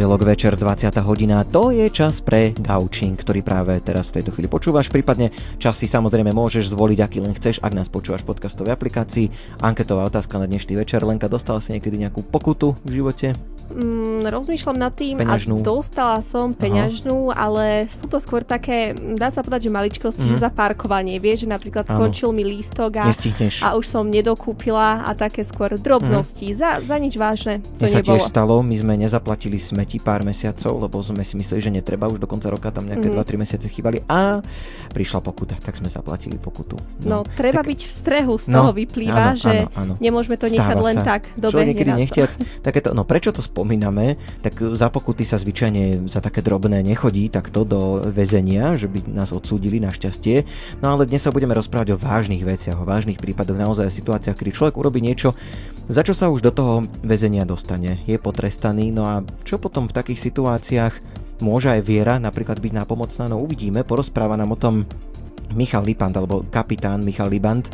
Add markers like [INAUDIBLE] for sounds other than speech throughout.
pondelok večer 20. hodina, to je čas pre gaučing, ktorý práve teraz v tejto chvíli počúvaš. Prípadne čas si samozrejme môžeš zvoliť, aký len chceš, ak nás počúvaš v podcastovej aplikácii. Anketová otázka na dnešný večer. Lenka, dostala si niekedy nejakú pokutu v živote? Mm, rozmýšľam nad tým Peňažnú. a dostala som peňažnú, ale sú to skôr také, dá sa povedať, že maličkosti, Mhm. že za parkovanie. Vieš, že napríklad Áno. skončil mi lístok a, Nestihneš. a už som nedokúpila a také skôr drobnosti. Za, za nič vážne to Mne sa nebolo. tiež stalo, my sme nezaplatili smeti pár mesiacov, lebo sme si mysleli, že netreba, už do konca roka tam nejaké Mhm. 2-3 mesiace chýbali a prišla pokuta, tak sme zaplatili pokutu. No, treba byť v strehu, z No, toho vyplýva, áno, že áno, áno. nemôžeme to nechať Stáva len sa. tak, Človek dobehne niekedy nechtiac, takéto, no prečo to spomíname, tak za pokuty sa zvyčajne za také drobné nechodí takto do väzenia, že by nás odsúdili našťastie. No ale dnes sa budeme rozprávať o vážnych veciach, o vážnych prípadoch, naozaj o situáciách, kedy človek urobí niečo, za čo sa už do toho väzenia dostane, je potrestaný, no a čo potom v takých situáciách môže aj viera napríklad byť nápomocná, no uvidíme, porozpráva nám o tom Michal Lipant, alebo kapitán Michal Libant,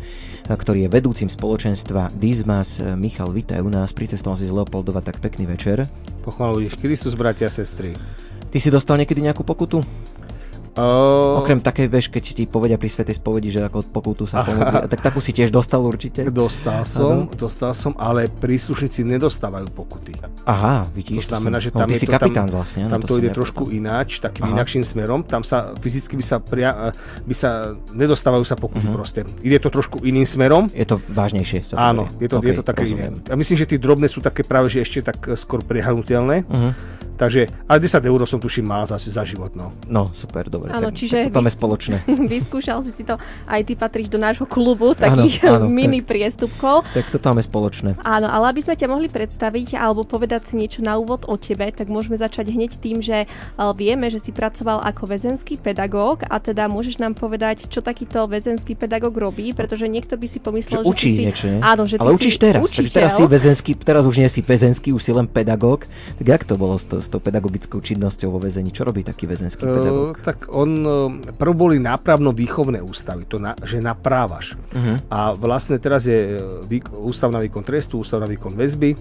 ktorý je vedúcim spoločenstva Dismas. Michal, vítaj u nás, pricestoval si z Leopoldova, tak pekný večer. Pochvalu Ježiš Kristus, bratia a sestry. Ty si dostal niekedy nejakú pokutu? O, Okrem také, vieš, keď ti povedia pri Svetej spovedi, že ako pokutu sa pomôže, tak takú si tiež dostal určite? Dostal som, dostal som, ale príslušníci nedostávajú pokuty. Aha, vidíš. To znamená, že tam no, je si to- kapitán vlastne. áno, Tam to, som ide nepovedal. trošku ináč, takým Aha. inakším smerom. Tam sa fyzicky by sa, pria, by sa nedostávajú sa pokuty Mhm. proste. Ide to trošku iným smerom. Je to vážnejšie. Sa Áno, je to, OK, je to také rozumiem. iné. Ja myslím, že tie drobné sú také práve, že ešte tak eh, skôr prehľadnutelné. Mhm. Takže, ale 10 eur som tuším mal za, za život, no. No, super, dobre. Áno, tak, čiže tak to máme vy- spoločné. [LAUGHS] Vyskúšal si si to, aj ty patríš do nášho klubu Áno, takých [LAUGHS] áno, mini priestupkov. tak toto máme spoločné. Áno, ale aby sme ťa mohli predstaviť alebo povedať si niečo na úvod o tebe, tak môžeme začať hneď tým, že eh, vieme, že si pracoval ako väzenský pedagóg a teda môžeš nám povedať, čo takýto väzenský pedagóg robí, pretože niekto by si Že pomyslel, že, učí ty si... niečo, nie? Áno, že ty Ale si učíš teraz, takže teraz si učiteľ. väzenský, teraz už nie si väzenský, už si len pedagóg. Tak jak to bolo s, to, s tou pedagogickou činnosťou vo väzení? Čo robí taký väzenský pedagóg? Uh, tak on, uh, prv boli nápravno-výchovné ústavy, to na, že naprávaš. Uh-huh. A vlastne teraz je uh, výk- ústav na výkon trestu, ústav na výkon väzby.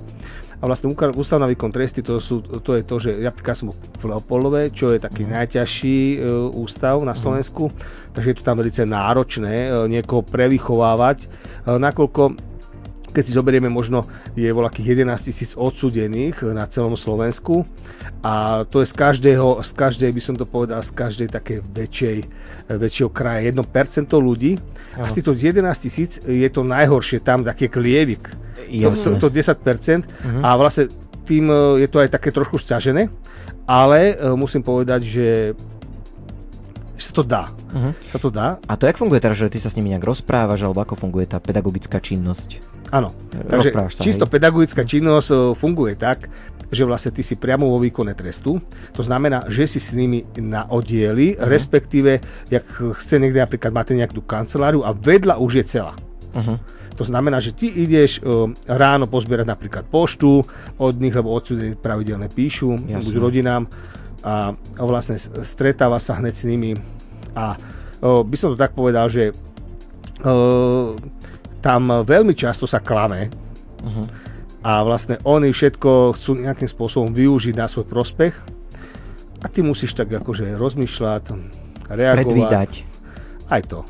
A vlastne ústav na výkon tresty, to, sú, to je to, že napríklad som v Leopoldove, čo je taký najťažší uh, ústav na Slovensku, takže je to tam veľmi náročné niekoho prevychovávať, nakoľko keď si zoberieme, možno je voľakých 11 tisíc odsudených na celom Slovensku. A to je z každého, z každej, by som to povedal, z každej také väčšej, väčšieho kraja. 1% ľudí. A z týchto 11 tisíc je to najhoršie tam taký klievik, to, to, to 10% a vlastne tým e, je to aj také trošku sťažené, ale musím povedať, že že sa to dá. Mhm. Sa to dá, A to jak funguje teraz, že ty sa s nimi nejak rozprávaš, alebo ako funguje tá pedagogická činnosť? Áno. Rozprávaš Takže sa, čisto hej? pedagogická činnosť e, funguje tak, že vlastne ty si priamo vo výkone trestu. To znamená, že si s nimi na oddieli, Mhm. respektíve, jak chce niekde napríklad máte nejakú kanceláriu a vedľa už je celá. Uh-huh. To znamená, že ty ideš e, ráno pozbierať napríklad poštu od nich, lebo odsudení pravidelne píšu, Jasné. buď rodinám a, vlastne stretáva sa hneď s nimi a by som to tak povedal, že tam veľmi často sa klame Uh-huh. a vlastne oni všetko chcú nejakým spôsobom využiť na svoj prospech a ty musíš tak akože rozmýšľať, reagovať. Predvídať. Aj to.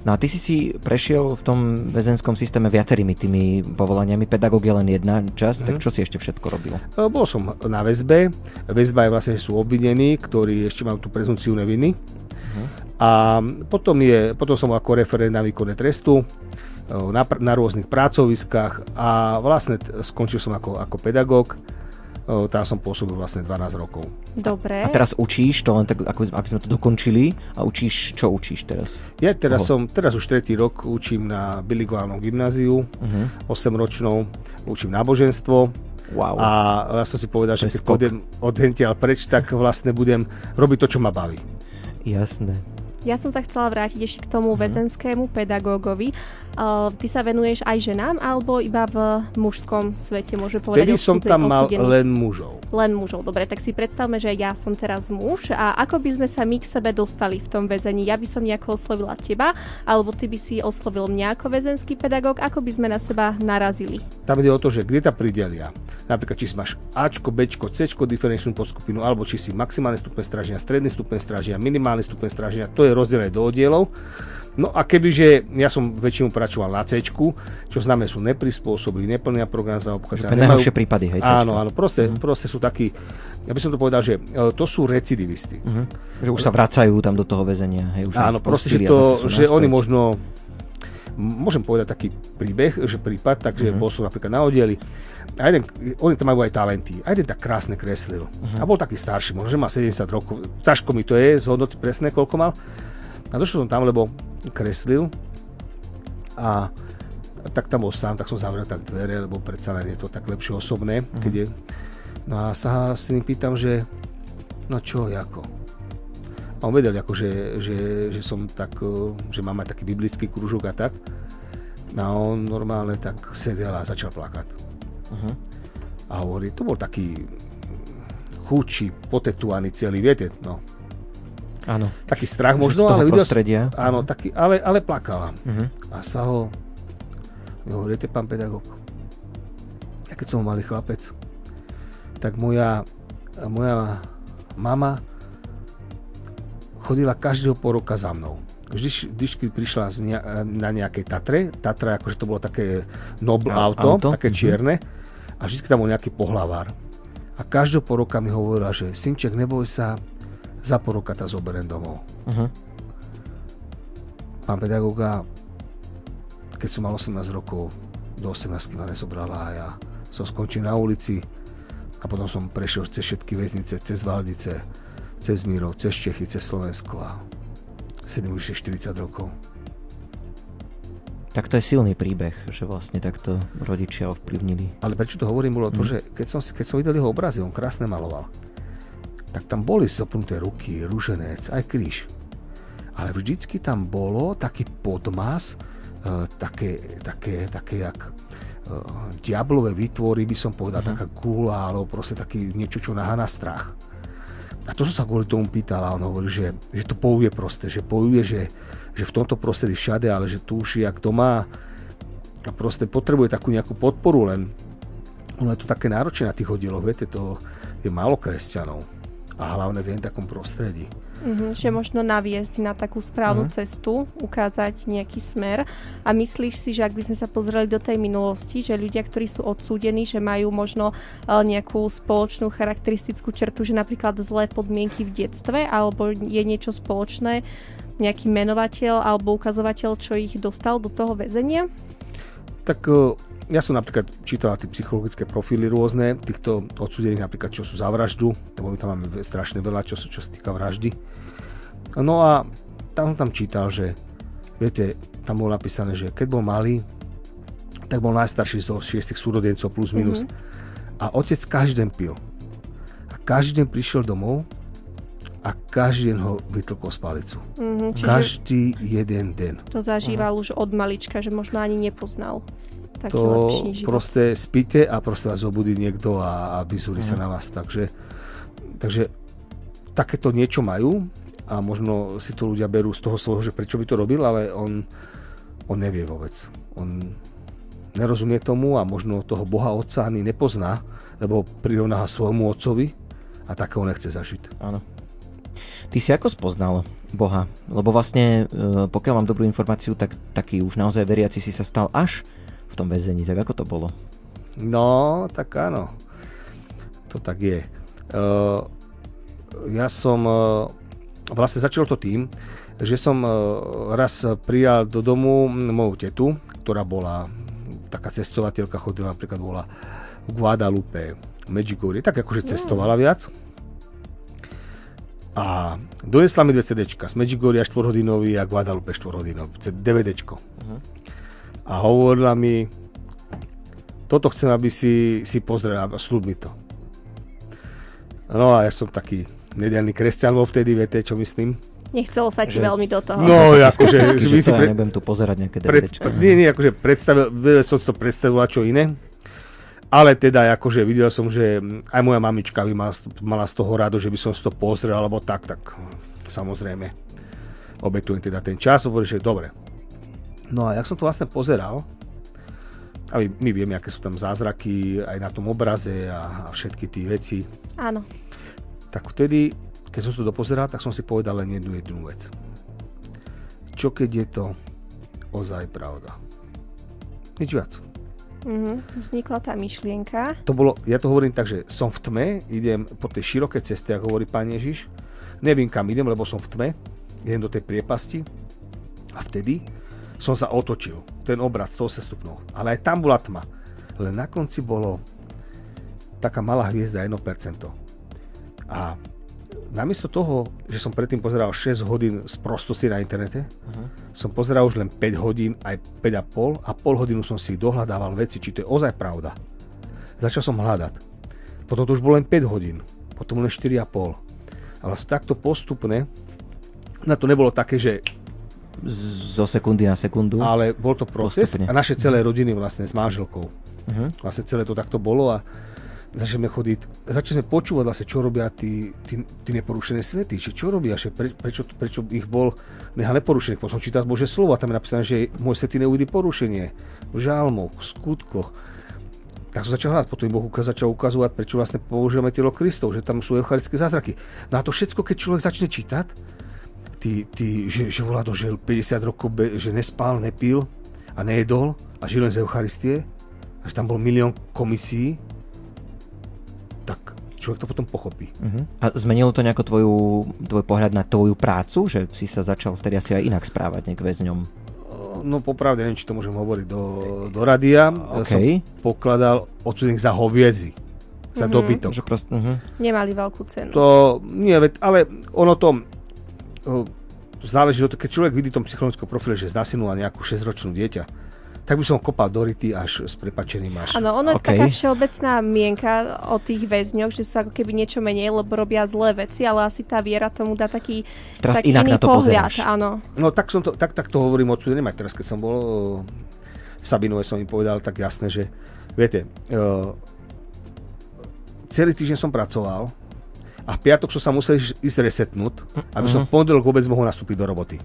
No a ty si si prešiel v tom väzenskom systéme viacerými tými povolaniami. Pedagóg je len jedna časť, tak Mhm. čo si ešte všetko robil? E, Bol som na väzbe. Väzba je vlastne, že sú obvinení, ktorí ešte majú tú prezumciu neviny. A potom, je, potom som ako referent na výkone trestu e, na, na rôznych pracoviskách a vlastne skončil som ako, ako pedagóg. Tam som pôsobil vlastne 12 rokov. Dobre. A teraz učíš to len tak, ako, aby sme to dokončili. A učíš, čo učíš teraz? Ja teraz Oho. som, teraz už tretí rok učím na bilingválnom gymnáziu, Uh-huh. 8-ročnou, učím náboženstvo Wow. a ja som si povedal, že keď pôjdem odhentiaľ preč, tak vlastne budem robiť to, čo ma baví. Jasné. Ja som sa chcela vrátiť ešte k tomu Mhm. väzenskému pedagógovi. Uh, ty sa venuješ aj ženám alebo iba v mužskom svete, môže povedať? Vtedy som tam mal len mužov. Len mužov, dobre, tak si predstavme, že ja som teraz muž a ako by sme sa my k sebe dostali v tom väzení? Ja by som nejako oslovila teba, alebo ty by si oslovil mňa ako väzenský pedagóg, ako by sme na seba narazili? Tam ide o to, že kde ta pridelia. Napríklad, či si máš Ačko, Bčko, Cčko diferenčnú podskupinu, alebo či si maximálny stupeň stráženia, stredný stupeň stráženia, minimálny stupeň stráženia, to je rozdelené do oddielov. No a kebyže ja som väčšinu pracoval na C, čo znamená sú neprispôsobili, neplnia program za obchádzania. Nemajú... Najhoršie prípady, hej, Áno, áno, proste, mm. proste sú takí, ja by som to povedal, že e, to sú recidivisti. Mm-hmm. Že už sa vracajú tam do toho väzenia. Hej, už áno, proste, že, to, že oni možno môžem povedať taký príbeh, že prípad, takže mm-hmm. bol som napríklad na oddieli a jeden, oni tam majú aj talenty. A jeden tak krásne kreslil. Uh-huh. A bol taký starší, možno, že má 70 rokov. Ťažko mi to je zhodnotiť presne, koľko mal. A došiel som tam, lebo kreslil a tak tam bol sám, tak som zavrel tak dvere, lebo predsa je to tak lepšie osobné, uh-huh. keď je. No a sa s ním pýtam, že no čo, ako? A on vedel, ako, že, že, že som tak, že mám aj taký biblický kružok a tak. No a on normálne tak sedel a začal plakať. Uh-huh. A hovorí, to bol taký chučí, potetuaný celý, viete, no, Áno. Taký strach možno, ale videl prostredia. Áno, taký, ale, ale plakala. Uh-huh. A sa ho, mi hovoríte, pán pedagóg, ja keď som malý chlapec, tak moja, moja mama chodila každého po roka za mnou. Vždy, vždy prišla z ne, na nejakej Tatre, Tatra akože to bolo také nobl auto, auto, také mhm. čierne, uh-huh. a vždy tam bol nejaký pohlavár. A každého po roka mi hovorila, že synček, neboj sa, za pol roka ťa zoberiem domov. Uh-huh. Pán pedagóga, keď som mal 18 rokov, do 18 ma nezobrala a ja som skončil na ulici a potom som prešiel cez všetky väznice, cez Valdice, cez Mírov, cez Čechy, cez Slovensko a sedím už 40 rokov. Tak to je silný príbeh, že vlastne takto rodičia ovplyvnili. Ale prečo to hovorím, bolo to, mm. že keď som, keď som videl jeho obrazy, on krásne maloval tak tam boli zopnuté ruky, ruženec, aj kríž. Ale vždycky tam bolo taký podmas, e, také, také, také jak e, diablové výtvory, by som povedal, uh-huh. taká kúla, alebo proste taký niečo, čo nahána strach. A to som sa kvôli tomu pýtal a on hovorí, že, že to povie proste, že povie, že, že v tomto prostredí všade, ale že tu už jak to má a proste potrebuje takú nejakú podporu, len ono je to také náročné na tých oddieloch, viete, to je málo kresťanov a hlavne v takom prostredí. Mm-hmm, že možno naviesť na takú správnu mm-hmm. cestu, ukázať nejaký smer. A myslíš si, že ak by sme sa pozreli do tej minulosti, že ľudia, ktorí sú odsúdení, že majú možno uh, nejakú spoločnú charakteristickú čertu, že napríklad zlé podmienky v detstve, alebo je niečo spoločné, nejaký menovateľ alebo ukazovateľ, čo ich dostal do toho väzenia? Tak uh, ja som napríklad čítal tie psychologické profily rôzne, týchto odsudených napríklad, čo sú za vraždu, lebo my tam máme strašne veľa, čo, čo sa týka vraždy. No a tam tam čítal, že viete, tam bolo napísané, že keď bol malý, tak bol najstarší zo šiestich súrodencov plus minus. Mm-hmm. A otec každý deň pil. A každý deň prišiel domov a každý deň ho vytlkol z palicu. Mm-hmm, každý jeden deň. To zažíval uh-huh. už od malička, že možno ani nepoznal taký to proste spíte a proste vás obudí niekto a, a vyzúri mm. sa na vás. Takže, takže takéto niečo majú a možno si to ľudia berú z toho svojho, že prečo by to robil, ale on, on nevie vôbec. On nerozumie tomu a možno toho Boha Otca ani nepozná, lebo prirovná svojmu Otcovi a takého nechce zažiť. Áno. Ty si ako spoznal Boha? Lebo vlastne, e, pokiaľ mám dobrú informáciu, tak taký už naozaj veriaci si sa stal až v tom väzení. Tak ako to bolo? No, tak áno. To tak je. Uh, ja som... Uh, vlastne začalo to tým, že som uh, raz prijal do domu moju tetu, ktorá bola taká cestovateľka, chodila napríklad bola v Guadalupe, Medjugorje, tak akože cestovala viac. A donesla mi dve CDčka, z Medjugorja 4 hodinový a Guadalupe 4 hodinový, DVDčko. Uh-huh a hovorila mi, toto chcem, aby si, si pozrel a slúb mi to. No a ja som taký nedelný kresťan vo vtedy, viete, čo myslím. Nechcelo sa ti Že- veľmi do toho. No, akože, Že [LAUGHS] že si to ja pre, nebudem tu pozerať nejaké pred, nie, nie, akože predstavil, som si to predstavila čo iné, ale teda akože videl som, že aj moja mamička by mala, mala z toho rado, že by som si to pozrel, alebo tak, tak samozrejme obetujem teda ten čas, hovorím, že dobre. No a jak som to vlastne pozeral, a my, my vieme, aké sú tam zázraky aj na tom obraze a, a všetky tie veci, Áno. tak vtedy, keď som to dopozeral, tak som si povedal len jednu jedinú vec. Čo keď je to ozaj pravda? Nič viac. Mhm. Vznikla tá myšlienka. To bolo, ja to hovorím tak, že som v tme, idem po tej širokej ceste, ako hovorí pán Ježiš, neviem kam idem, lebo som v tme, idem do tej priepasti a vtedy som sa otočil. Ten obrad 108 stupňov. Ale aj tam bola tma. Len na konci bolo taká malá hviezda 1%. A namiesto toho, že som predtým pozeral 6 hodín z prostosti na internete, uh-huh. som pozeral už len 5 hodín, aj 5,5 a pol hodinu som si dohľadával veci, či to je ozaj pravda. Začal som hľadať. Potom to už bolo len 5 hodín, potom len 4,5. A vlastne takto postupne, na to nebolo také, že Zo sekundy na sekundu. ale bol to proces Postupne. a naše celé rodiny vlastne s manželkou. Mhm. Vlastne celé to takto bolo a začali sme chodiť, začali sme počúvať vlastne, čo robia tí, tí, tí neporušené svety, že čo robia, že pre, prečo, prečo ich bol nechal neporušených. Potom čítal Bože slovo a tam je napísané, že môj svetý neuvidí porušenie v žalmoch, v skutkoch. Tak som začal hľadať, potom im Boh začal ukazovať, prečo vlastne používame telo Kristov, že tam sú eucharistické zázraky. No a to všetko, keď človek začne čítať, tí, tí, že, že volá to, že 50 rokov, be, že nespal, nepil a nejedol a žil len z Eucharistie, a že tam bol milión komisí, tak človek to potom pochopí. Uh-huh. A zmenilo to nejako tvoju, tvoj pohľad na tvoju prácu? Že si sa začal vtedy asi aj inak správať nejak väzňom? No popravde, neviem, či to môžem hovoriť do, do radia. Ja som OK. pokladal odsudených za hoviedzi, za Mhm. dobytok. Že prost, uh-huh. Nemali veľkú cenu. To nie, ale ono to záleží od toho, keď človek vidí v tom psychologickom profile, že znasilnula nejakú 6-ročnú dieťa, tak by som kopal do ryty až s prepačením až. Áno, ono je OK. taká všeobecná mienka o tých väzňoch, že sú ako keby niečo menej, lebo robia zlé veci, ale asi tá viera tomu dá taký, Teraz taký inak iný na to pohľad. pozeráš. Áno. No tak, som to, tak, tak to hovorím odsudeným aj teraz, keď som bol v Sabinove, som im povedal tak jasne, že viete, uh, celý týždeň som pracoval a v piatok som sa musel ísť- resetnúť, aby som v pondelok vôbec mohol nastúpiť do roboty.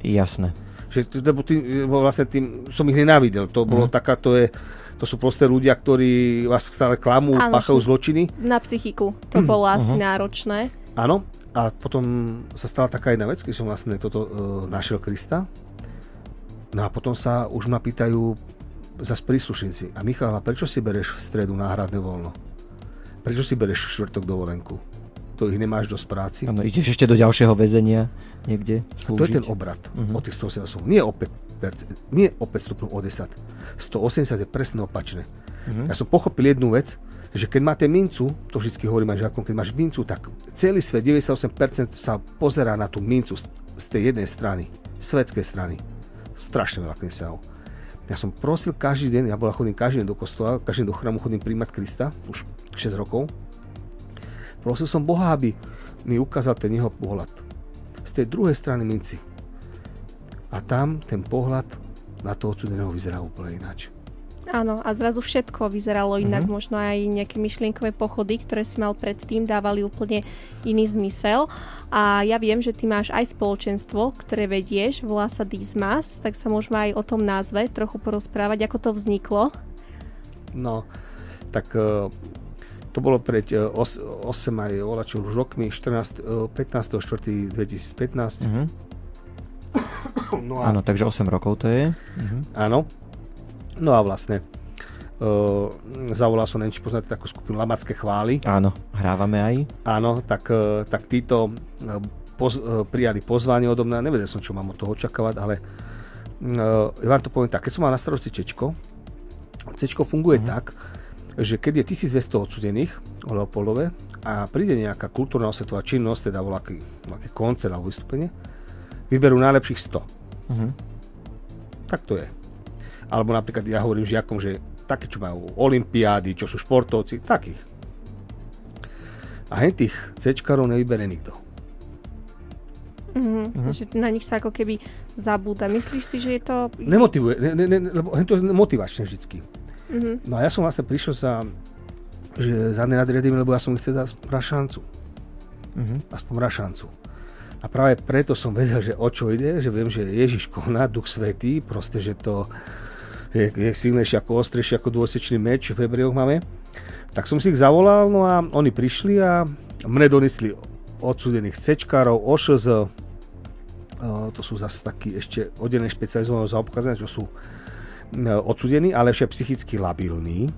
Jasné. Že, lebo tým, lebo vlastne tým som ich nenávidel. To bolo taká, to je, to sú proste ľudia, ktorí vás stále klamú, Áno, páchajú zločiny. Na psychiku to bolo asi náročné. Áno. A potom sa stala taká jedna vec, keď som vlastne toto uh, našiel Krista. No a potom sa už ma pýtajú zase príslušníci. A Michala, prečo si bereš v stredu náhradné voľno? Prečo si bereš štvrtok dovolenku? To ich nemáš dosť práci? Áno, ideš ešte do ďalšieho väzenia niekde To je slúžiť. ten obrad uh-huh. od tých 180 stupňov. Nie o 5, nie o 5 stupňov, o 10. 180 je presne opačné. Uh-huh. Ja som pochopil jednu vec, že keď máte mincu, to vždy hovorím aj žiakom, keď máš mincu, tak celý svet, 98% sa pozerá na tú mincu z, z tej jednej strany, svetskej strany. Strašne veľa kresťanov. Ja som prosil každý deň, ja bola chodím každý deň do kostola, každý deň do chramu chodím príjmať Krista, už 6 rokov. Prosil som Boha, aby mi ukázal ten jeho pohľad z tej druhej strany minci. A tam ten pohľad na toho odsudeného vyzerá úplne ináč. Áno, a zrazu všetko vyzeralo inak, Mhm. možno aj nejaké myšlienkové pochody, ktoré si mal predtým, dávali úplne iný zmysel. A ja viem, že ty máš aj spoločenstvo, ktoré vedieš, volá sa Dismas, tak sa môžeme aj o tom názve trochu porozprávať, ako to vzniklo. No, tak e, to bolo pred e, os, 8 aj olačo už rokmi, 14, e, 15. 4. 2015. Uh-huh. No a, Áno, takže 8 rokov to je. Uh-huh. áno. No a vlastne uh, zavolal som, neviem, či poznáte takú skupinu Lamacké chvály. Áno, hrávame aj. Áno, tak, e, tak títo e, poz, e, prijali pozvanie odo mňa, nevedel som, čo mám od toho očakávať, ale uh, ja vám to poviem tak, keď som mal na starosti Čečko, Čečko funguje mm-hmm. tak, že keď je 1200 odsudených o Leopoldove a príde nejaká kultúrna osvetová činnosť, teda voľaký, voľaký koncert alebo vystúpenie, vyberú najlepších 100. Uh-huh. Tak to je. Alebo napríklad ja hovorím žiakom, že takí, čo majú olimpiády, čo sú športovci, takých. A hen tých C-čkarov nevybere nikto. Mm-hmm. Že na nich sa ako keby zabúda. Myslíš si, že je to... Nemotivuje, ne, ne, ne, lebo to je motivačné vždycky. Mm-hmm. No a ja som vlastne prišiel za, že za nenadriadými, lebo ja som chcel dať aspoň šancu. Mhm. Aspoň raz šancu. A práve preto som vedel, že o čo ide, že viem, že Ježiš koná, Duch Svetý, proste, že to je, je silnejšie ako ostrejšie ako dôsečný meč v Hebrejov máme. Tak som si ich zavolal, no a oni prišli a mne donesli odsudených cečkárov, OŠZ, e, to sú zase takí ešte oddelenie špecializovaného zaobchádzania, čo sú odsudení, ale však psychicky labilní,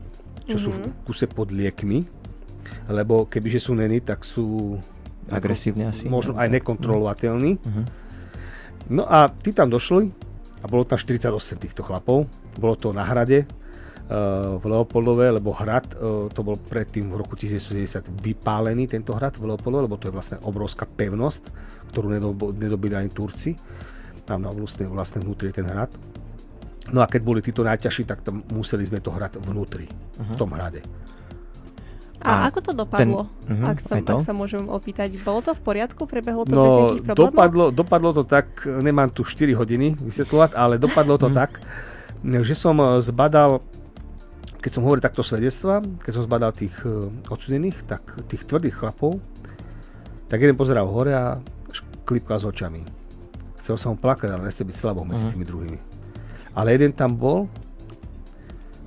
čo sú v kuse pod liekmi, lebo kebyže sú není, tak sú Agresívne asi. možno aj nekontrolovateľní. Mhm. No a tí tam došli a bolo tam 48 týchto chlapov. Bolo to na hrade eh, v Leopoldove, lebo hrad, eh, to bol predtým v roku 1990 vypálený tento hrad v Leopoldove, lebo to je vlastne obrovská pevnosť, ktorú nedob- nedobili ani Turci. Tam na vlastne, vlastne vnútri je ten hrad. No a keď boli títo najťažší, tak tam museli sme to hrať vnútri, v tom hrade. A, A ako to dopadlo? ten- mhm, ak, sa, aj to? ak sa môžem opýtať. Bolo to v poriadku? Prebehlo to bez No, nejakých problémov? dopadlo, dopadlo to tak, nemám tu 4 hodiny vysvetľovať, ale dopadlo Mhm. to tak, že som eh, zbadal, keď som hovoril takto svedectva, keď som zbadal tých eh, odsudených, tak tých tvrdých chlapov, tak jeden pozeral hore a klipkal s očami. Chcel som plakať, ale nechce byť slabo medzi Mhm. tými druhými. Ale jeden tam bol,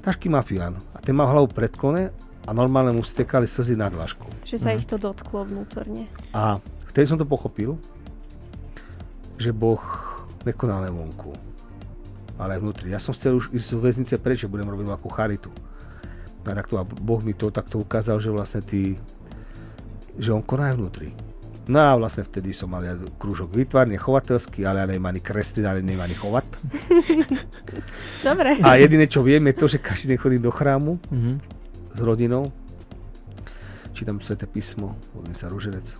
tašký mafián. A ten mal hlavu predklone a normálne mu stekali slzy nad dlažkou. Že sa ich to dotklo vnútorne. A vtedy som to pochopil, že Boh nekonal len vonku, ale aj vnútri. Ja som chcel už ísť z väznice preč, že budem robiť veľkú charitu. A, takto, a Boh mi to takto ukázal, že vlastne ty, že on koná aj vnútri. No a vlastne vtedy som mal ja krúžok výtvarne, chovateľský, ale ja neviem ani kresliť, ale neviem ani chovať. [LAUGHS] Dobre. A jediné, čo viem, je to, že každý deň chodím do chrámu Mhm. s rodinou, čítam Sveté písmo, modlím sa ruženec.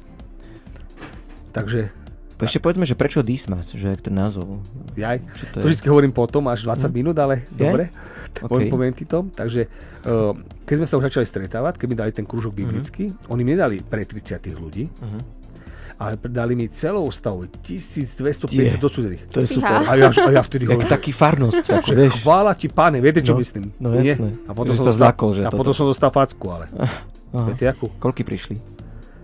Takže Ešte povedzme, že prečo Dismas, že ten názov. Jaj, Čo to, to vždy hovorím potom, až 20 minút, ale Je? dobre, OK. poviem, poviem ti to. Takže uh, keď sme sa už začali stretávať, keď mi dali ten krúžok biblický, oni mi nedali pre 30 ľudí, Mhm. Ale dali mi celou stavu 1250 Je. odsudených. To je super. A ja, a ja vtedy [LAUGHS] hovorím, taký farnosť, ako že vieš. chvála ti páne, viete čo No, myslím? no Nie? jasné. A potom, Že som sa dostal, zľakol, že a toto. potom som dostal facku, ale Aha. viete akú? Koľky prišli?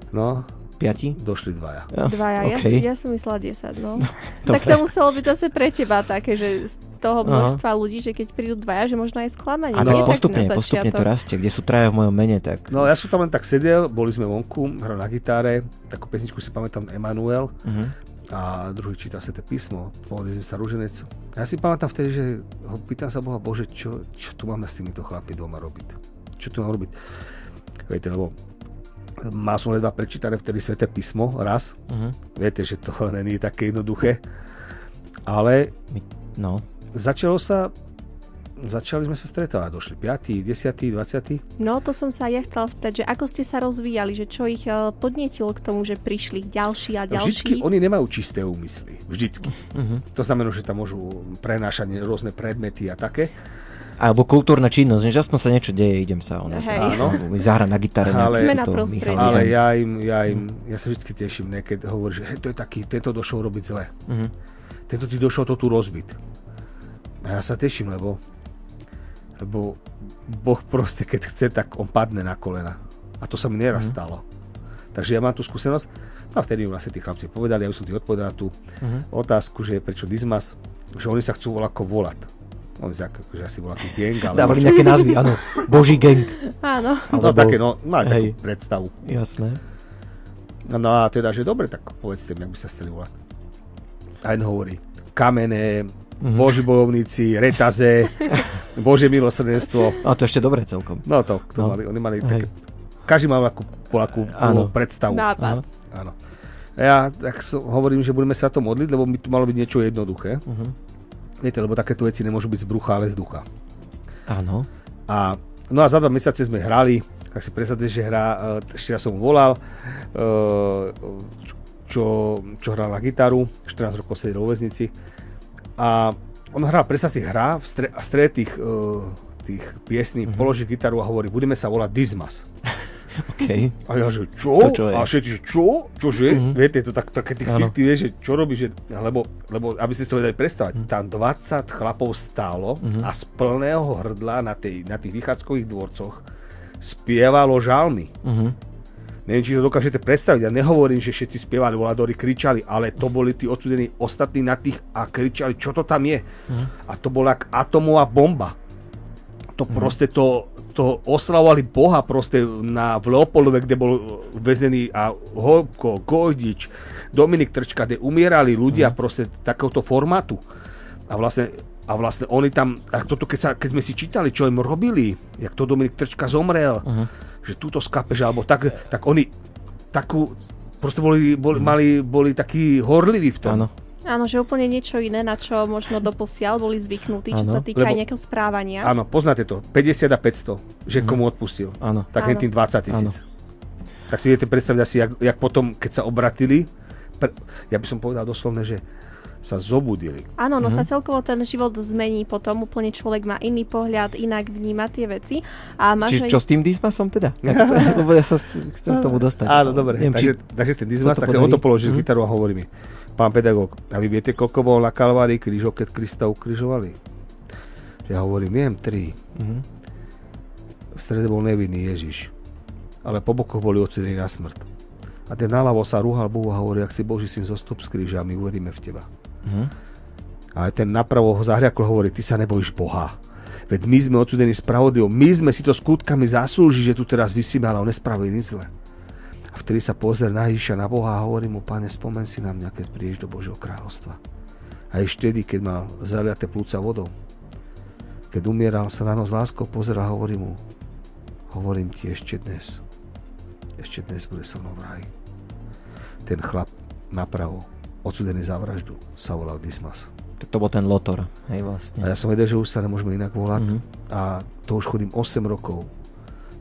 No, Piati? došli dvaja. Ja, Dvaja, ja, OK. som, ja som myslela 10, no. [LAUGHS] tak to muselo byť zase pre teba také, že z toho množstva ľudí, že keď prídu dvaja, že možno aj sklamanie. A No. tak postupne, na postupne to rastie. Kde sú traja v mojom mene, tak... No ja som tam len tak sedel, boli sme vonku, hral na gitáre, takú pesničku si pamätám Emanuel, Mhm. a druhý čítal sa to písmo, modlím sa rúženec. A ja si pamätám vtedy, že ho pýtam sa Boha, Bože, čo, čo tu máme s týmito chlapmi doma robiť? Čo tu mám robiť? Viete, lebo mal som ledva prečítané vtedy Sveté písmo raz. Mhm. Viete, že to [LAUGHS] není také jednoduché. Ale No. začalo sa začali sme sa stretávať, došli 5., 10., 20. No, to som sa aj ja chcela spýtať, že ako ste sa rozvíjali, že čo ich eh, podnietilo k tomu, že prišli ďalší a Vždycky ďalší. oni nemajú čisté úmysly. Vždycky. Mhm. To znamená, že tam môžu prenášať rôzne predmety a také. Alebo kultúrna činnosť, že aspoň sa niečo deje, idem sa ono. Hej. Áno. Zahra na gitare. Ale-. Michal Ale ja im, ja im, ja sa vždy teším, ne, keď hovorí, že to je taký, tento došiel robiť zle. Mhm. Tento ti došiel to tu rozbiť. A ja sa teším, lebo, lebo Boh proste, keď chce, tak on padne na kolena. A to sa mi neraz Mhm. stalo. Takže ja mám tú skúsenosť. No a vtedy mi vlastne tí chlapci povedali, ja som ti odpovedal tú Mhm. otázku, že prečo Dismas, že oni sa chcú volať ako volať. Oni sa ako, že asi volá gang, ale... Dávali nejaké názvy, áno. Boží gang. Áno. no alebo- také, no, mali takú Hej. predstavu. Jasné. No, no a teda, že dobre, tak povedzte mi, ak by sa chceli volať. A jeden hovorí, kamene, Mhm. boží bojovníci, retaze, [LAUGHS] božie milosrdenstvo. A to ešte dobre celkom. No to, to No. mali, oni mali Hej. také, každý mal akú, akú Áno. predstavu. Nápad. Áno. A ja tak som, hovorím, že budeme sa to modliť, lebo by tu malo byť niečo jednoduché. Mhm. Viete, lebo takéto veci nemôžu byť z brucha, ale z ducha. Áno. A, no a za dva mesiace sme hrali, tak si predstavte, že hrá, e, ešte raz som volal, e, čo, čo hral na gitaru, 14 rokov sedel vo väznici. A on hral, predstav si, hrá v, stre, strede tých, e, tých piesní, mm-hmm. položí gitaru a hovorí, budeme sa volať Dismas. [LAUGHS] Okay. A ja, že čo? To čo je? A všetci, čo? Čože? Mhm. Viete, to tak, také tých ty vieš, že čo robíš, že, lebo, lebo aby ste si to vedeli predstavať, Mhm. tam 20 chlapov stálo a z plného hrdla na, tej, na tých vychádzkových dvorcoch spievalo žalmy. Mhm. Neviem, či to dokážete predstaviť. Ja nehovorím, že všetci spievali, voladori kričali, ale to boli tí odsudení ostatní na tých a kričali, čo to tam je. A to bola jak atomová bomba. To proste to, to oslavovali Boha proste na, v Leopoldove, kde bol väzený a Hopko, Gojdič, Dominik Trčka, kde umierali ľudia proste takéhoto formátu. A vlastne, a vlastne oni tam, a toto keď, sa, keď sme si čítali, čo im robili, jak to Dominik Trčka zomrel, že túto skapež, alebo tak, tak oni takú, proste boli, boli, mali, boli takí horliví v tom. Áno. Áno, že úplne niečo iné, na čo možno doposiaľ boli zvyknutí, čo Áno. sa týka aj Lebo- nejakého správania. Áno, poznáte to. 50 a 500, že komu odpustil. Áno. Tak Áno. tým 20 tisíc. Tak si viete predstaviť asi, jak, jak potom, keď sa obratili, pre, ja by som povedal doslovne, že sa zobudili. Áno, no sa celkovo ten život zmení potom, úplne človek má iný pohľad, inak vníma tie veci. A máš Čiže aj- čo s tým Dismasom teda? [LAUGHS] Lebo ja sa chcem k tomu dostať. Áno, dobre. Neviem, takže, či... takže ten to tak sa on to položil Mhm. gitaru a hovorí mi, pán pedagóg, a vy viete, koľko bol na Kalvárii krížov, keď Krista ukrižovali? Ja hovorím, viem, tri. Mhm. V strede bol nevinný Ježiš. Ale po bokoch boli odsudení na smrť. A ten naľavo sa rúhal Bohu a hovorí, ak si Boží syn zostup z kríža, my uveríme v teba. Mhm. A ten napravo ho zahriakol hovorí, ty sa nebojíš Boha. Veď my sme odsudení spravodlivo, my sme si to skutkami zaslúži, že tu teraz vysíme, ale on nespravil nič zle. A vtedy sa pozrie na Ježiša, na Boha a hovorí mu, pane, spomen si na mňa, keď prídeš do Božieho kráľovstva. A ešte vtedy, keď mal zaliaté plúca vodou, keď umieral, sa na nos láskou pozeral a hovorí mu, hovorím ti ešte dnes, ešte dnes bude so mnou v ráji. Ten chlap napravo, odsudený za vraždu, sa volal Dismas. Tak to bol ten Lotor, hej vlastne. A ja som vedel, že už sa nemôžeme inak volať. Mhm. A to už chodím 8 rokov.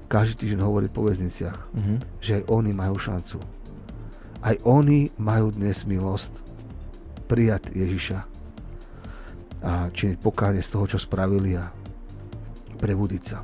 Každý týždeň hovorí po väzniciach, Mhm. že aj oni majú šancu. Aj oni majú dnes milosť prijať Ježiša a činiť pokánie z toho, čo spravili a prebudiť sa.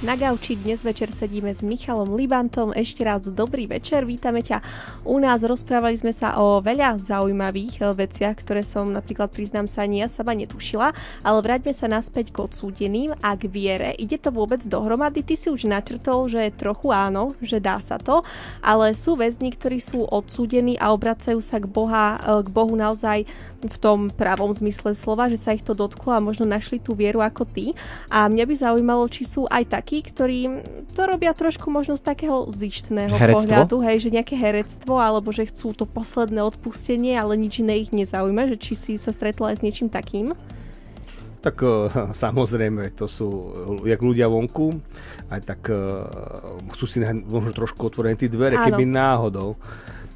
Na gauči dnes večer sedíme s Michalom Libantom. Ešte raz dobrý večer, vítame ťa u nás. Rozprávali sme sa o veľa zaujímavých eh, veciach, ktoré som napríklad, priznám sa, ani ja sama netušila, ale vráťme sa naspäť k odsúdeným a k viere. Ide to vôbec dohromady? Ty si už načrtol, že trochu áno, že dá sa to, ale sú väzni, ktorí sú odsúdení a obracajú sa k, Boha, eh, k Bohu naozaj v tom pravom zmysle slova, že sa ich to dotklo a možno našli tú vieru ako ty. A mňa by zaujímalo, či sú aj takí, ktorí to robia trošku možno z takého zištného Herectvo? pohľadu, hej, že nejaké herectvo, alebo že chcú to posledné odpustenie, ale nič iné ich nezaujíma, že či si sa stretla aj s niečím takým. Tak eh, [LAUGHS] samozrejme, to sú jak ľudia vonku, aj tak eh, chcú si možno trošku otvorené tie dvere, Áno. keby náhodou.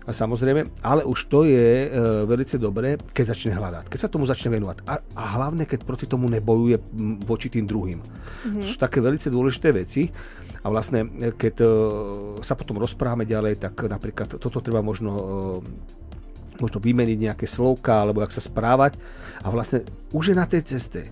A samozrejme, ale už to je e, veľmi dobré, keď začne hľadať, keď sa tomu začne venovať. A, a hlavne, keď proti tomu nebojuje voči tým druhým. Mm-hmm. To sú také veľmi dôležité veci. A vlastne, e, keď e, sa potom rozprávame ďalej, tak napríklad toto treba možno e, možno vymeniť nejaké slovka, alebo jak sa správať. A vlastne už je na tej ceste.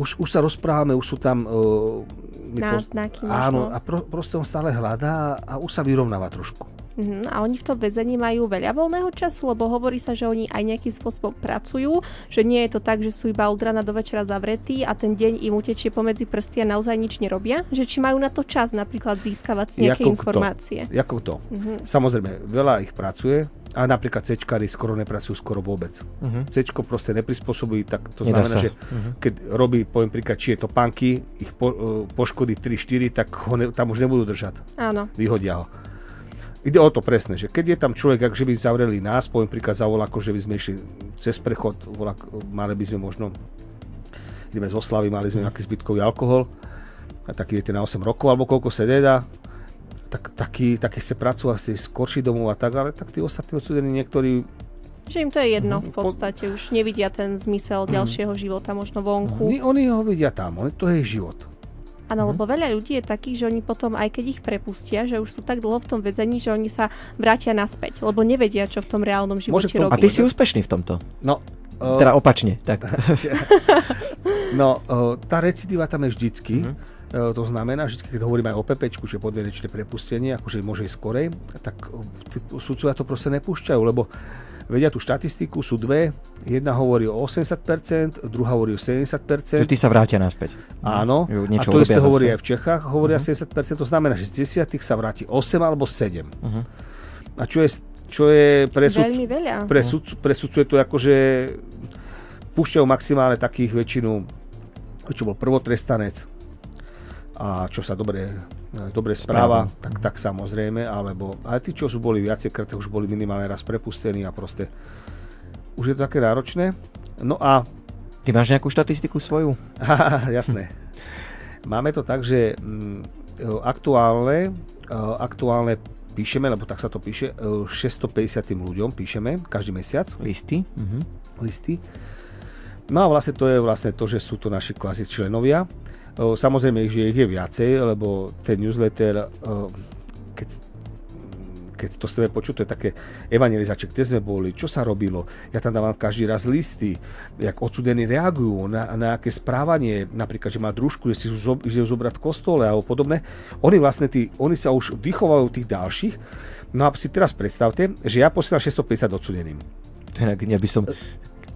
Už, už sa rozprávame, už sú tam... Uh, Náznaky možno. Áno, a pro, proste on stále hľadá a už sa vyrovnáva trošku. Mhm, a oni v tom väzení majú veľa voľného času, lebo hovorí sa, že oni aj nejakým spôsobom pracujú, že nie je to tak, že sú iba od rana do večera zavretí a ten deň im utečie pomedzi prsty a naozaj nič nerobia, že či majú na to čas napríklad získavať si nejaké Jako informácie. To, ako to. Mhm. Samozrejme, veľa ich pracuje, a napríklad cečkári skoro nepracujú skoro vôbec. Mhm. Cečko proste neprispôsobujú, tak to Nedá znamená, sa. že Mhm. keď robí, poviem príklad, či je to panky, ich po, e, poškodí 3-4, tak ho ne, tam už nebudú držať. Áno. Vyhodia ho. Ide o to presne, že keď je tam človek, ak že by zavreli nás, poviem príklad za voláko, že by sme išli cez prechod, volak, mali by sme možno, ideme z oslavy, mali sme nejaký zbytkový alkohol, a taký viete na 8 rokov, alebo koľko sa nedá, tak, taký, taký chce pracovať, chce skorší domov a tak, ale tak tí ostatní odsudení niektorí, Že im to je jedno v Mhm. Po- podstate, už nevidia ten zmysel ďalšieho života možno vonku. oni, oni ho vidia tam, oni, to je ich život. Áno, lebo veľa ľudí je takých, že oni potom, aj keď ich prepustia, že už sú tak dlho v tom väzení, že oni sa vrátia naspäť, lebo nevedia, čo v tom reálnom živote to- A ty si úspešný v tomto. No, Teda opačne, tak. [LAUGHS] No, o, tá recidíva tam je vždycky, Mhm. E, to znamená, že keď hovoríme aj o PP, čiže podmienečné prepustenie, akože môže ísť skorej, tak e, sudcovia to proste nepúšťajú, lebo vedia tú štatistiku, sú dve, jedna hovorí o 80%, druhá hovorí o 70%. Že ty sa vrátia naspäť. Áno, a to isté hovorí aj v Čechách, hovoria uh-huh. 70%, to znamená, že z 10 sa vráti 8 alebo 7. Uh-huh. Mhm. A čo je, čo je pre, sud, pre, sud, pre sudcu je to akože púšťajú maximálne takých väčšinu, čo bol prvotrestanec, a čo sa dobre, dobre správa, Správa. tak, tak samozrejme, alebo aj tí, čo sú boli viacejkrát, už boli minimálne raz prepustení a proste už je to také náročné. No a... Ty máš nejakú štatistiku svoju? [LAUGHS] Jasné. Máme to tak, že mm, aktuálne, aktuálne píšeme, lebo tak sa to píše, 650 ľuďom píšeme každý mesiac. Listy. Mhm. Listy. No a vlastne to je vlastne to, že sú to naši kvázi členovia. Samozrejme, že ich je viacej, lebo ten newsletter, keď, keď to chceme počuť, to je také evangelizače, kde sme boli, čo sa robilo. Ja tam dávam každý raz listy, jak odsudení reagujú na, na aké správanie, napríklad, že má družku, že si ju zobrať v kostole alebo podobné. Oni vlastne tí, oni sa už vychovajú tých ďalších. No a si teraz predstavte, že ja posielam 650 odsudeným. Ja by som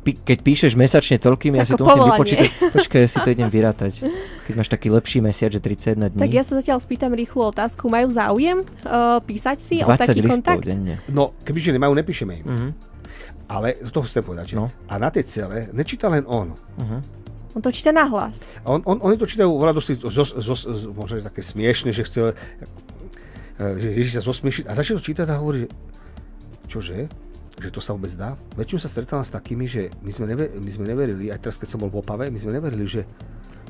keď píšeš mesačne toľkými, ja si to musím vypočítať. [LAUGHS] Počkaj, ja si to idem vyrátať. Keď máš taký lepší mesiac, že 31 dní. Tak ja sa zatiaľ spýtam rýchlu otázku. Majú záujem uh, písať si o taký kontakt? Denne. No, kebyže nemajú, nepíšeme im. Uh-huh. Ale z toho chcem povedať, že no. a na tej cele nečíta len on. Uh-huh. On to číta nahlas. On, on, oni to čítajú oveľa dosť, zo, zo, zo, možno také smiešne, že chce, eh, že Ježiš sa zosmiešiť a začne to čítať a hovorí, čože? Že to sa vôbec dá. Väčšinou sa stretávam s takými, že my sme, never, my sme neverili, aj teraz keď som bol v Opave, my sme neverili, že,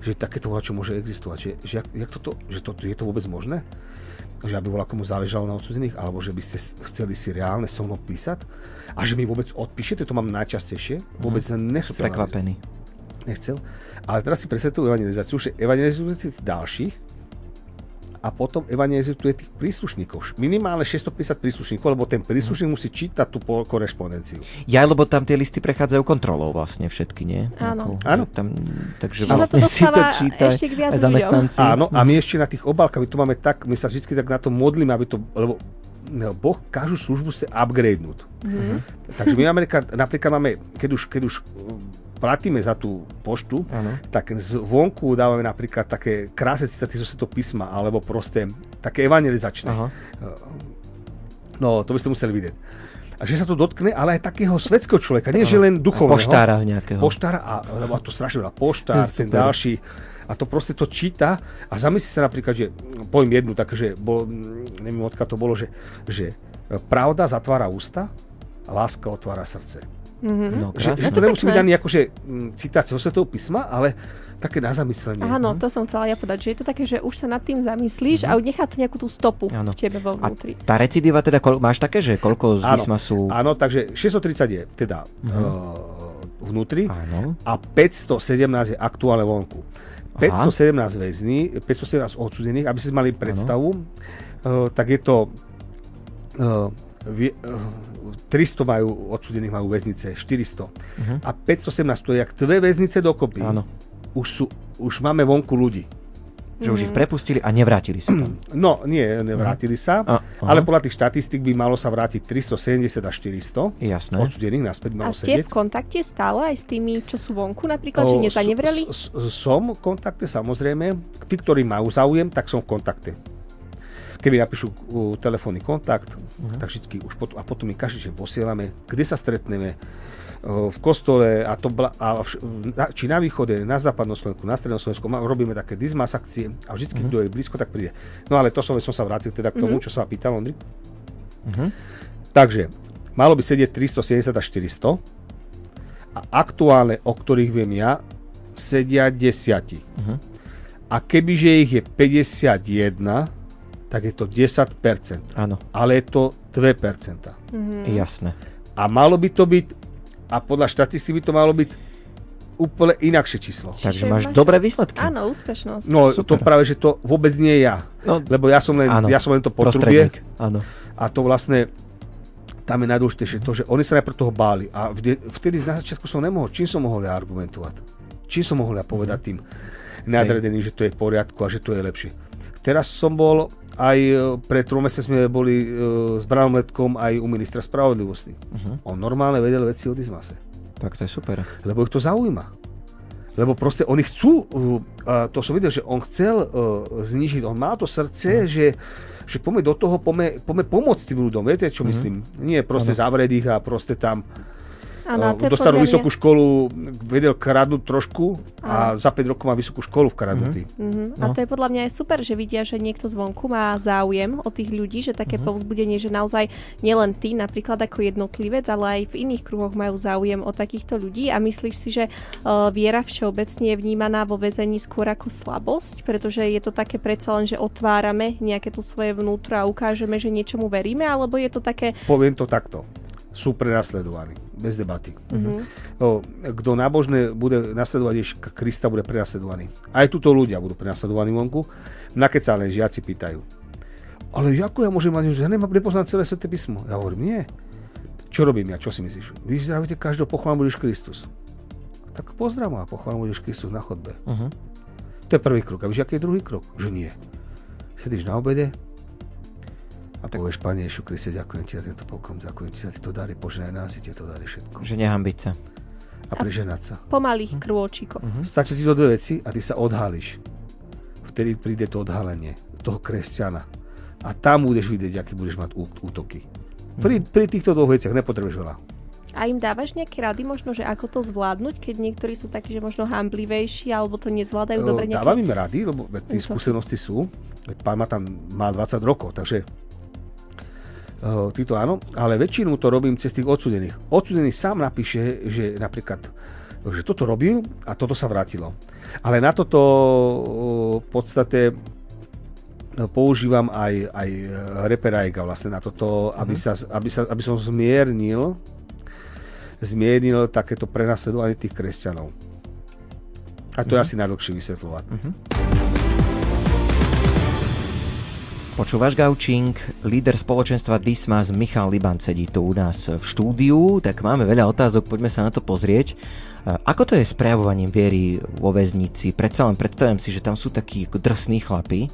že takéto čo môže existovať, že, že, jak, jak toto, že to, je to vôbec možné? Že aby bola komu záležalo na odsudzených, alebo že by ste chceli si reálne so mnou písať a že mi vôbec odpíšete, to mám najčastejšie, vôbec mm, nechcel. Sú prekvapení. Nechcel. Ale teraz si predstavujú evangelizáciu, že evangelizáciu ďalších, a potom evangelizuje tých príslušníkov. Minimálne 650 príslušníkov, lebo ten príslušník musí čítať tú korešpondenciu. Ja, lebo tam tie listy prechádzajú kontrolou vlastne všetky, nie? Áno. Áno. Tam, takže vlastne [LAUGHS] si to číta aj zamestnanci. Áno, a my ešte na tých obálkach, my tu máme tak, my sa vždy tak na to modlíme, aby to, lebo no, Boh každú službu ste upgradenúť. Mm-hmm. Takže my Amerika, napríklad máme, keď už, keď už platíme za tú poštu, ano. tak zvonku dávame napríklad také krásne citáty zo to písma, alebo proste také evangelizačné. Aha. No, to by ste museli vidieť. A že sa to dotkne, ale aj takého svetského človeka, nie že len duchovného. Poštára nejakého. Poštára, a, lebo to strašne veľa poštár, ten ďalší. A to proste to číta a zamyslí sa napríklad, že poviem jednu, takže bol, neviem odkiaľ to bolo, že, že pravda zatvára ústa, a láska otvára srdce. Mm-hmm. No, že, že to nemusí byť ani akože mm, citácia zo Svetého písma, ale také na zamyslenie. Áno, to som chcela ja povedať, že je to také, že už sa nad tým zamyslíš mm-hmm. a nechá to nejakú tú stopu áno. v tebe vo vnútri. A tá recidiva teda, kol, máš také, že koľko z áno, písma sú... Áno, takže 630 je teda mm-hmm. uh, vnútri áno. a 517 je aktuálne vonku. 517 väzní, 517 odsudených, aby ste mali predstavu, uh, tak je to uh, vie, uh, 300 majú odsudených, majú väznice, 400. Uh-huh. A 517 to je jak dve väznice dokopy. Áno. Už, sú, už máme vonku ľudí. Že už ich prepustili a nevrátili sa tam. [CLEARS THROAT] No, nie, nevrátili sa, uh, uh-huh. ale podľa tých štatistik by malo sa vrátiť 370 až 400 Jasné. odsudených naspäť malo A ste sedieť. v kontakte stále aj s tými, čo sú vonku napríklad, o, že nezanevreli? S, s, som v kontakte samozrejme. Tí, ktorí majú záujem, tak som v kontakte keby napíšu uh, telefónny kontakt, uh-huh. tak vždy už potom, a potom my každý posielame, kde sa stretneme, uh, v kostole a, to, a vš, na, či na východe, na západnom Slovensku, na strednom Slovensku, robíme také dismas akcie a vždy, uh-huh. kto je blízko, tak príde. No ale to som, som sa vrátil teda k tomu, uh-huh. čo sa pýtal Ondri. Uh-huh. Takže, malo by sedieť 370 až 400 a aktuálne, o ktorých viem ja, sedia desiati. Uh-huh. A kebyže ich je 51, tak je to 10%. Áno. Ale je to 2%. Mm-hmm. Jasné. A malo by to byť, a podľa štatistiky by to malo byť úplne inakšie číslo. Takže máš dobré výsledky. Áno, úspešnosť. No Super. to práve, že to vôbec nie je ja. No, lebo ja som len, áno, ja som len to potrubie. Áno. A to vlastne tam je najdôležitejšie to, že oni sa najprv toho báli. A vtedy na začiatku som nemohol, čím som mohol ja argumentovať? Či som mohol ja povedať tým nadredeným, že to je v poriadku a že to je lepšie. Teraz som bol aj e, pred trom sme boli uh, s Branom Letkom aj u ministra spravodlivosti. Uh-huh. On normálne vedel veci od Izmase. Tak to je super. Lebo ich to zaujíma. Lebo proste oni chcú, uh, to som videl, že on chcel znižiť, on má to srdce, uh-huh. že že poďme do toho, poďme, poďme pomôcť tým ľuďom, viete, čo uh-huh. myslím? Nie proste uh-huh. zavrieť ich a proste tam Ano, uh, dostanú vysokú mňa... školu, vedel kradnúť trošku a ano. za 5 rokov má vysokú školu v kradnutí. Uh-huh. No. A to je podľa mňa aj super, že vidia, že niekto zvonku má záujem o tých ľudí, že také uh-huh. povzbudenie, že naozaj nielen ty napríklad ako jednotlivec, ale aj v iných kruhoch majú záujem o takýchto ľudí a myslíš si, že uh, viera všeobecne je vnímaná vo väzení skôr ako slabosť, pretože je to také predsa len, že otvárame nejaké to svoje vnútro a ukážeme, že niečomu veríme, alebo je to také... Poviem to takto. Sú prenasledovaní bez debaty. Mm-hmm. kto nábožné bude nasledovať Ježiša Krista, bude prenasledovaný. Aj tuto ľudia budú prenasledovaní vonku. Na len žiaci pýtajú. Ale ako ja môžem mať, že ja nemám nepoznať celé sveté písmo? Ja hovorím, nie. Čo robím ja? Čo si myslíš? Vy zdravíte každého pochválam budeš Kristus. Tak pozdrav a pochválam budeš Kristus na chodbe. Uh-huh. To je prvý krok. A víš, aký je druhý krok? Že nie. Sedíš na obede, a tak... povieš, Pane Ješu Kriste, ďakujem ti za tento pokrom, ďakujem ti za tieto dary, požehnaj nás i tieto dary všetko. Že nehambiť sa. A priženať sa. Pomalých krôčikoch. Uh-huh. Stačí ti to dve veci a ty sa odhalíš. Vtedy príde to odhalenie toho kresťana. A tam budeš vidieť, aký budeš mať útoky. Pri, mhm. pri týchto dvoch veciach nepotrebuješ veľa. A im dávaš nejaké rady možno, že ako to zvládnuť, keď niektorí sú takí, že možno hamblivejší alebo to nezvládajú dobre nejaké... Dávam im rady, lebo tie skúsenosti sú. Veď pán ma tam má 20 rokov, takže títo áno, ale väčšinu to robím cez tých odsudených. Odsudený sám napíše, že napríklad že toto robil a toto sa vrátilo. Ale na toto uh, v podstate eh, používam aj, aj reperajka vlastne na toto, aby, mm-hmm. sa, aby, sa, aby som zmiernil zmiernil takéto prenasledovanie tých kresťanov. A to mm-hmm. je mhm. asi najdlhšie vysvetľovať. Mm-hmm. Počúvaš Gaučing, líder spoločenstva Dismas Michal Liban sedí tu u nás v štúdiu, tak máme veľa otázok, poďme sa na to pozrieť. Ako to je s prejavovaním viery vo väznici? Predsa len predstavujem si, že tam sú takí drsní chlapi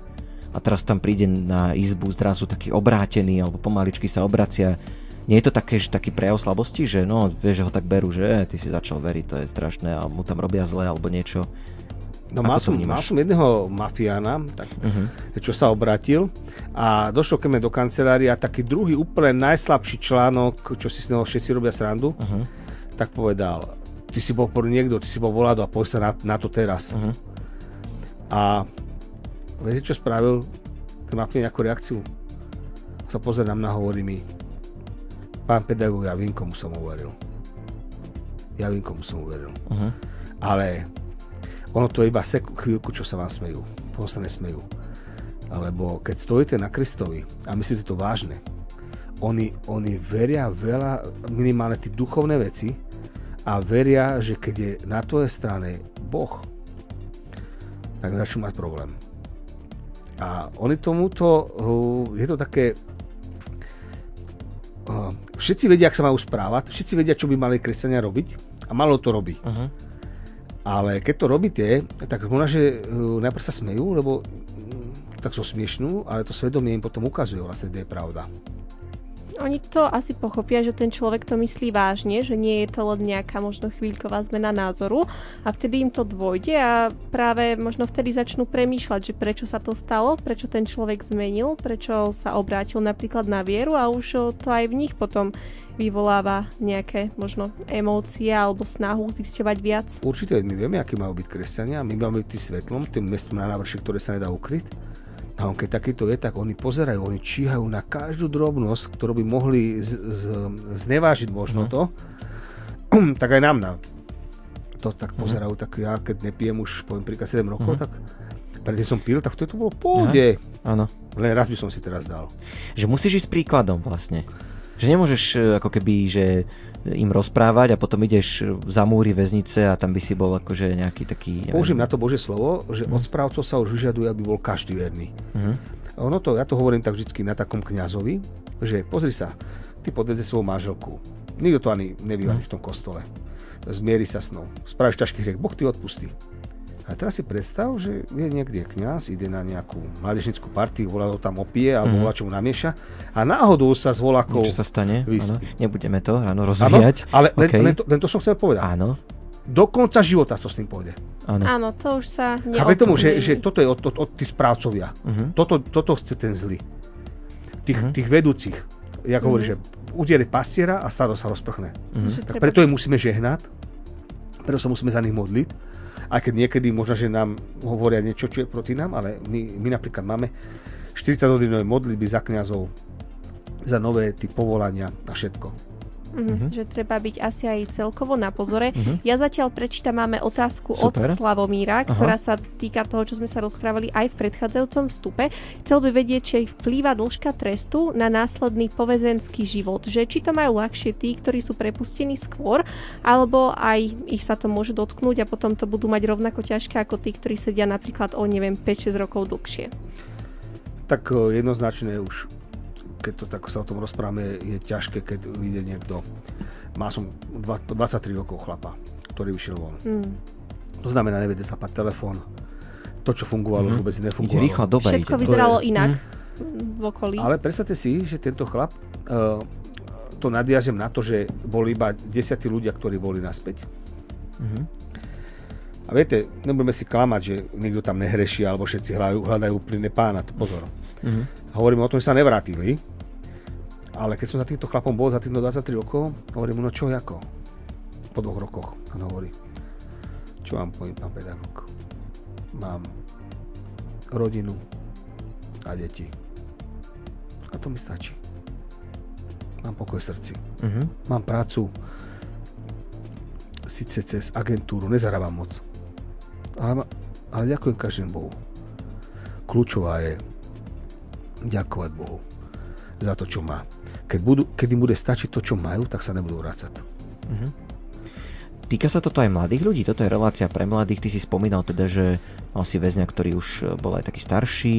a teraz tam príde na izbu zrazu taký obrátený alebo pomaličky sa obracia. Nie je to také, že taký prejav slabosti, že no, vieš, že ho tak berú, že ty si začal veriť, to je strašné a mu tam robia zle alebo niečo. No mal som, mal som jedného mafiána, tak, uh-huh. čo sa obratil a došlo ke mne do kancelária taký druhý úplne najslabší článok, čo si s neho všetci robia srandu, uh-huh. tak povedal, ty si bol por niekto, ty si bol volado a poď sa na, na to teraz. Uh-huh. A viete, čo spravil ten mafián nejakú reakciu? Sa pozerám na hovorí mi, pán pedagóg, ja vím, komu som uveril. Ja vím, komu som uveril. Uh-huh. Ale ono to je iba sek- chvíľku, čo sa vám smejú. Potom sa nesmejú. Alebo keď stojíte na Kristovi a myslíte to vážne, oni, oni veria veľa, minimálne tie duchovné veci a veria, že keď je na tvojej strane Boh, tak začnú mať problém. A oni tomuto, je to také, všetci vedia, ak sa majú správať, všetci vedia, čo by mali kresťania robiť a malo to robí. Uh-huh. Ale keď to robíte, tak možno, že uh, najprv sa smejú, lebo uh, tak sú smiešnú, ale to svedomie im potom ukazuje vlastne, kde je pravda. Oni to asi pochopia, že ten človek to myslí vážne, že nie je to len nejaká možno chvíľková zmena názoru a vtedy im to dôjde a práve možno vtedy začnú premýšľať, že prečo sa to stalo, prečo ten človek zmenil, prečo sa obrátil napríklad na vieru a už to aj v nich potom vyvoláva nejaké možno emócie alebo snahu zisťovať viac. Určite my vieme, aký majú byť kresťania, my máme byť tým svetlom, tým mestom na návrši, ktoré sa nedá ukryť. A on keď takýto je, tak oni pozerajú, oni číhajú na každú drobnosť, ktorú by mohli z, z, znevážiť možno mm. to, [CLEARS THROAT] tak aj nám na to tak mhm. pozerajú, mm. tak ja keď nepijem už poviem príklad 7 rokov, mm. tak predtým som pil, tak to bolo pohode. Áno. Len raz by som si teraz dal. Že musíš ísť príkladom vlastne. Že nemôžeš e, ako keby, že im rozprávať a potom ideš za múry väznice a tam by si bol akože nejaký taký... Použijem na to Bože slovo, že od správcov sa už vyžaduje, aby bol každý verný. Mm. Ono to, ja to hovorím tak vždy na takom kňazovi, že pozri sa, ty podvedze svoju manželku. Nikto to ani nebýva mm. v tom kostole. zmieri sa s nou. Spravíš ťažký hriech, Boh ti odpustí. A teraz si predstav, že je niekde kňaz, ide na nejakú mládežnickú partiu, volá to tam opie alebo mm. volá čo mu namieša a náhodou sa s volakou Čo sa stane? Áno. Nebudeme to ráno rozvíjať. Áno, ale okay. len, len, to, len to som chcel povedať. Áno. Do konca života to s tým pôjde. Áno. Áno, to už sa Chápe tomu, že, že toto je od, od, od tých správcovia. Uh-huh. Toto, toto chce ten zlý. Tých, uh-huh. tých vedúcich. Ja uh-huh. hovorím, že udiere pastiera a stádo sa rozprchne. Uh-huh. Tak preto je musíme žehnať, preto sa musíme za nich modliť aj keď niekedy možno, že nám hovoria niečo, čo je proti nám, ale my, my napríklad máme 40 hodinové modlitby za kňazov, za nové ty povolania a všetko. Mm-hmm. Že treba byť asi aj celkovo na pozore. Mm-hmm. Ja zatiaľ prečítam, máme otázku Super. od Slavomíra, ktorá Aha. sa týka toho, čo sme sa rozprávali aj v predchádzajúcom vstupe. Chcel by vedieť, či vplýva dĺžka trestu na následný povezenský život. Že či to majú ľahšie tí, ktorí sú prepustení skôr, alebo aj ich sa to môže dotknúť a potom to budú mať rovnako ťažké ako tí, ktorí sedia napríklad o neviem 5-6 rokov dlhšie. Tak eh, jednoznačne už keď to tak sa o tom rozprávame, je ťažké, keď vyjde niekto. Má som 23 rokov chlapa, ktorý vyšiel von. Mm. To znamená, nevede sa pať telefón. To, čo fungovalo, mm. už vôbec nefungovalo. Ide rýchlo, dobre. Všetko ide. vyzeralo inak mm. v okolí. Ale predstavte si, že tento chlap, uh, to nadviazem na to, že boli iba desiatí ľudia, ktorí boli naspäť. Mm-hmm. A viete, nebudeme si klamať, že niekto tam nehreší, alebo všetci hľadajú, hľadajú úplne pána. Pozor. Mm-hmm. Hovorím o tom, že sa nevrátili. Ale keď som za týmto chlapom bol za týchto 23 rokov, hovorím mu, no čo ako? Po dvoch rokoch. A on hovorí, čo vám poviem, pán pedagóg? Mám rodinu a deti. A to mi stačí. Mám pokoj v srdci. Uh-huh. Mám prácu síce cez agentúru, nezarábam moc. Ale, ale ďakujem každému Bohu. Kľúčová je ďakovať Bohu za to, čo má. Keď, budú, keď im bude stačiť to, čo majú, tak sa nebudú vrácať. Uh-huh. Týka sa toto aj mladých ľudí? Toto je relácia pre mladých. Ty si spomínal teda, že mal si väzňa, ktorý už e, bol aj taký starší,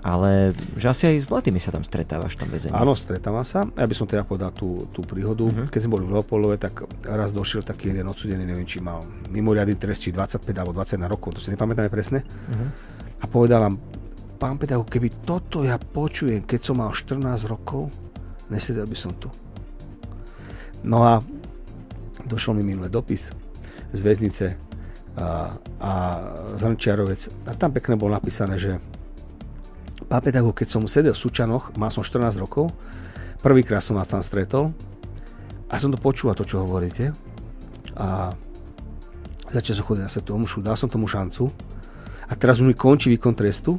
ale že asi aj s mladými sa tam stretávaš v tom väzení. Áno, stretávam sa. Ja by som teda povedal tú, tú príhodu. Uh-huh. Keď sme boli v Leopoldove, tak raz došiel taký jeden odsudený, neviem, či mal mimoriadný trest, či 25 alebo 21 rokov, to si nepamätáme presne. Uh-huh. A povedal nám, pán pedagóg, keby toto ja počujem, keď som mal 14 rokov, nesedel by som tu. No a došol mi minulý dopis z väznice a, a Zrnčiarovec a tam pekne bolo napísané, že pán pedagóg, keď som sedel v Sučanoch, mal som 14 rokov, prvýkrát som vás tam stretol a som to počúval, to, čo hovoríte. A začal som chodiť na svetu omšu, dal som tomu šancu. A teraz mi končí výkon trestu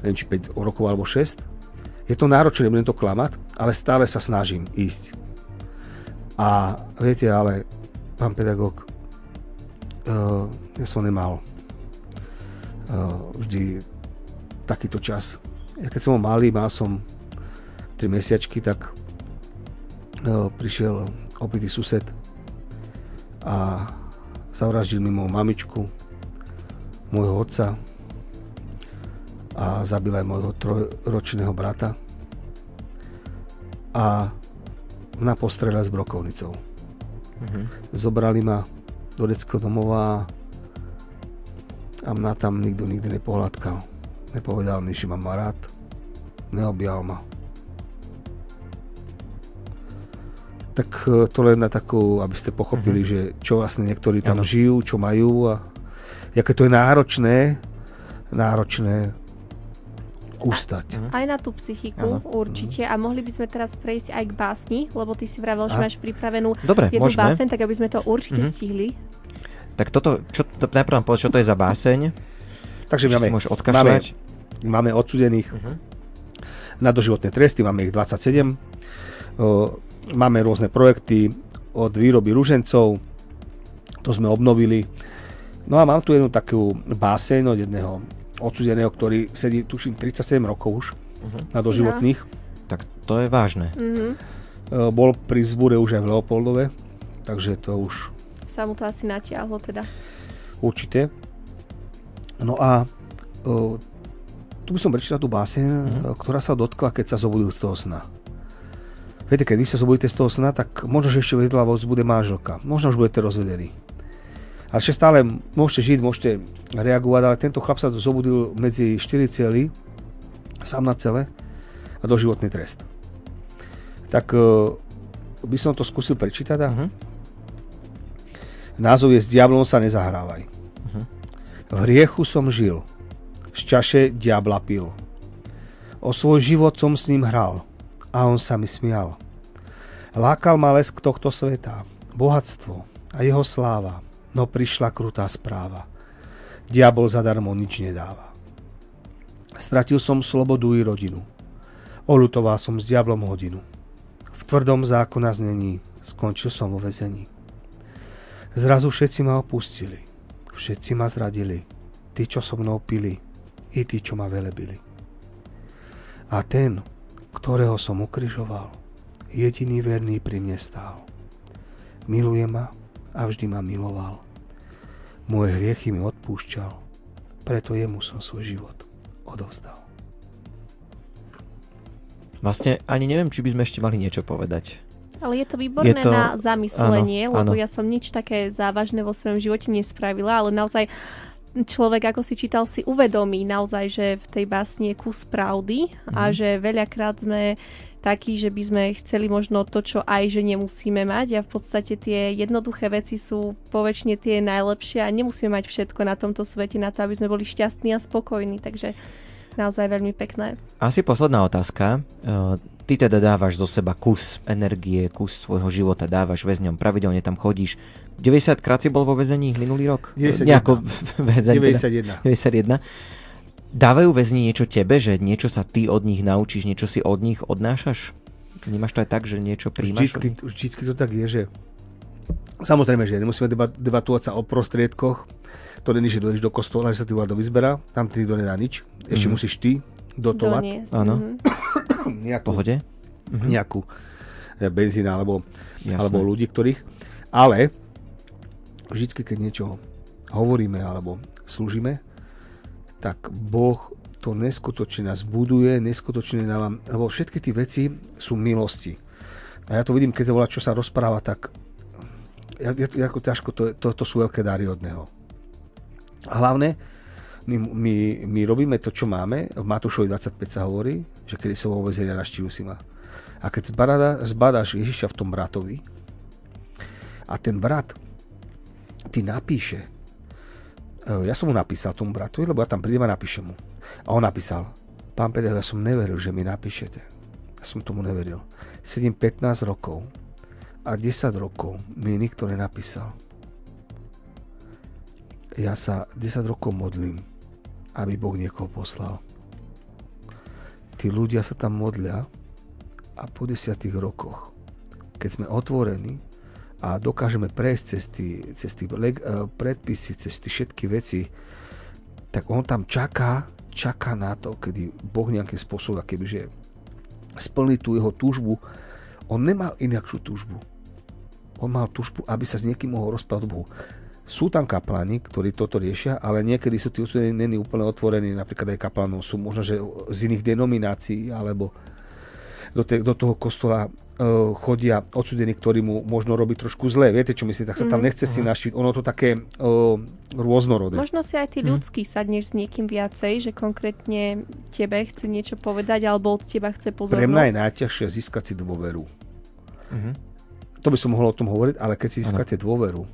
neviem, či 5 rokov alebo 6. Je to náročné, nebudem to klamať, ale stále sa snažím ísť. A viete, ale pán pedagóg, uh, ja som nemal uh, vždy takýto čas. Ja keď som bol malý, mal som 3 mesiačky, tak uh, prišiel opitý sused a zavraždil mi moju mamičku, môjho otca, a zabil aj môjho trojročného brata a na postrele s brokovnicou. Mm-hmm. Zobrali ma do detského domova a mňa tam nikto nikdy nepohľadkal. Nepovedal mi, že ma má rád. Neobjal ma. Tak e, to len na takú, aby ste pochopili, mm-hmm. že čo vlastne niektorí tam ano. žijú, čo majú a aké to je náročné, náročné ustať. Aj na tú psychiku, ano. určite. A mohli by sme teraz prejsť aj k básni, lebo ty si vravel, že máš pripravenú Dobre, jednu môžeme. báseň, tak aby sme to určite mm-hmm. stihli. Tak toto, čo, to, najprv nám povedz, čo to je za báseň. Takže máme, máme, máme odsudených uh-huh. na doživotné tresty, máme ich 27. O, máme rôzne projekty od výroby ružencov, to sme obnovili. No a mám tu jednu takú báseň od jedného odsudeného, ktorý sedí, tuším, 37 rokov už uh-huh. na doživotných. Ja. Tak to je vážne. Uh-huh. Bol pri zbúre už aj v Leopoldove, takže to už... Sa mu to asi natiahlo teda. Určite. No a uh, tu by som prečítal tú báseň, uh-huh. ktorá sa dotkla, keď sa zobudil z toho sna. Viete, keď vy sa zobudíte z toho sna, tak možno, že ešte vedľa vás bude manželka. Možno už budete rozvedení. Ale ešte stále môžete žiť, môžete reagovať, ale tento chlap sa zobudil medzi 4 cely, sám na cele a doživotný trest. Tak uh, by som to skúsil prečítať. A... Uh-huh. Názov je S diablom sa nezahrávaj. Uh-huh. V hriechu som žil, z čaše diabla pil. O svoj život som s ním hral a on sa mi smial. Lákal ma lesk tohto sveta, bohatstvo a jeho sláva, no prišla krutá správa. Diabol zadarmo nič nedáva. Stratil som slobodu i rodinu. Olutoval som s diablom hodinu. V tvrdom zákona znení skončil som vo vezení. Zrazu všetci ma opustili. Všetci ma zradili. Tí, čo so mnou pili, i tí, čo ma velebili. A ten, ktorého som ukrižoval, jediný verný pri mne stál. Miluje ma a vždy ma miloval. Moje hriechy mi odpúšťal, preto jemu som svoj život odovzdal. Vlastne ani neviem, či by sme ešte mali niečo povedať. Ale je to výborné je to... na zamyslenie, áno, lebo áno. ja som nič také závažné vo svojom živote nespravila, ale naozaj človek, ako si čítal, si uvedomí naozaj, že v tej básni je kus pravdy mm. a mhm. že veľakrát sme takí, že by sme chceli možno to, čo aj že nemusíme mať a v podstate tie jednoduché veci sú poväčšine tie najlepšie a nemusíme mať všetko na tomto svete na to, aby sme boli šťastní a spokojní, takže naozaj veľmi pekné. Asi posledná otázka. Ty teda dávaš zo seba kus energie, kus svojho života, dávaš väzňom, pravidelne tam chodíš. 90 krát si bol vo väzení minulý rok? 91. Nejako [LAUGHS] väzeň, 91. Teda. 91. Dávajú väzni niečo tebe, že niečo sa ty od nich naučíš, niečo si od nich odnášaš? Vnímaš to aj tak, že niečo príjmaš? Vždycky, vždycky to tak je, že samozrejme, že nemusíme debatovať sa o prostriedkoch, to není, že dojdeš do kostola, že sa ty voda vyzberá, tam ty nikto nedá nič, ešte mm-hmm. musíš ty dotovať. Áno. [COUGHS] nejakú, Pohode? Mm-hmm. Nejakú e, benzína alebo, alebo ľudí, ktorých. Ale vždycky, keď niečo hovoríme alebo slúžime, tak Boh to neskutočne nás buduje, neskutočne nám, lebo všetky tie veci sú milosti. A ja to vidím, keď sa volá, čo sa rozpráva, tak je, je, ako ťažko, to, to, to sú veľké dary od Neho. Hlavne, my, my, my robíme to, čo máme. V Matúšovi 25 sa hovorí, že kedy som vo vezenia naštívil si ma. A keď zbada, zbadáš Ježiša v tom bratovi a ten brat ti napíše, ja som mu napísal tomu bratovi, lebo ja tam prídem a napíšem mu. A on napísal, pán Peter, ja som neveril, že mi napíšete. Ja som tomu neveril. Sedím 15 rokov a 10 rokov mi nikto nenapísal. Ja sa 10 rokov modlím aby Boh niekoho poslal. Tí ľudia sa tam modlia a po desiatých rokoch, keď sme otvorení a dokážeme prejsť cez tie, cez tie predpisy, cez tie všetky veci, tak on tam čaká, čaká na to, kedy Boh nejakým spôsobom, kebyže splní tú jeho túžbu. On nemal inakšiu túžbu. On mal túžbu, aby sa s niekým mohol rozprávať Bohu. Sú tam kaplani, ktorí toto riešia, ale niekedy sú tí odsudení úplne otvorení, napríklad aj kaplanov sú možno, že z iných denominácií, alebo do, te, do toho kostola uh, chodia odsudení, ktorí mu možno robí trošku zle. Viete, čo myslíte? Tak sa tam mhm. nechce mm. si našiť. Ono to také uh, rôznorodé. Možno si aj ty mhm. ľudský mm. sadneš s niekým viacej, že konkrétne tebe chce niečo povedať, alebo od teba chce pozornosť. Pre mňa je najťažšie získať si dôveru. Mm-hmm. To by som mohol o tom hovoriť, ale keď si získate dôveru,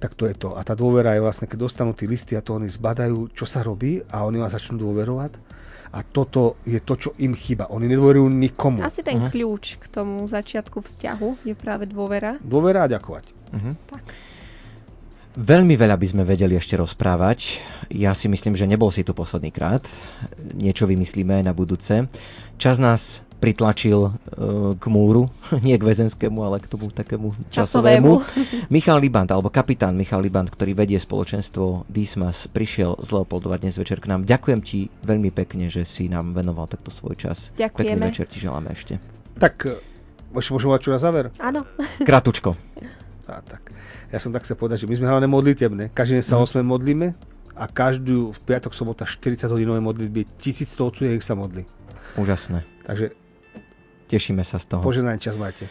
tak to je to. A tá dôvera je vlastne, keď dostanú tí listy a to oni zbadajú, čo sa robí a oni vás začnú dôverovať. A toto je to, čo im chýba. Oni nedôverujú nikomu. Asi ten uh-huh. kľúč k tomu začiatku vzťahu je práve dôvera. Dôvera a ďakovať. Uh-huh. Tak. Veľmi veľa by sme vedeli ešte rozprávať. Ja si myslím, že nebol si tu posledný krát. Niečo vymyslíme na budúce. Čas nás pritlačil uh, k múru, [LAUGHS] nie k väzenskému, ale k tomu takému časovému. časovému. [LAUGHS] Michal Libant, alebo kapitán Michal Libant, ktorý vedie spoločenstvo Dismas, prišiel z Leopoldova dnes večer k nám. Ďakujem ti veľmi pekne, že si nám venoval takto svoj čas. Ďakujeme. Pekný večer ti želáme ešte. Tak, e, môžem mať čo na záver? Áno. [LAUGHS] Kratučko. A, tak. Ja som tak sa povedať, že my sme hlavne modlitebné. Každý deň sa mm. 8 modlíme a každú v piatok, sobota 40 hodinové modlitby, 1100 odsudených sa modlí. Úžasné. Takže Tešíme sa z toho. Poženaný čas máte.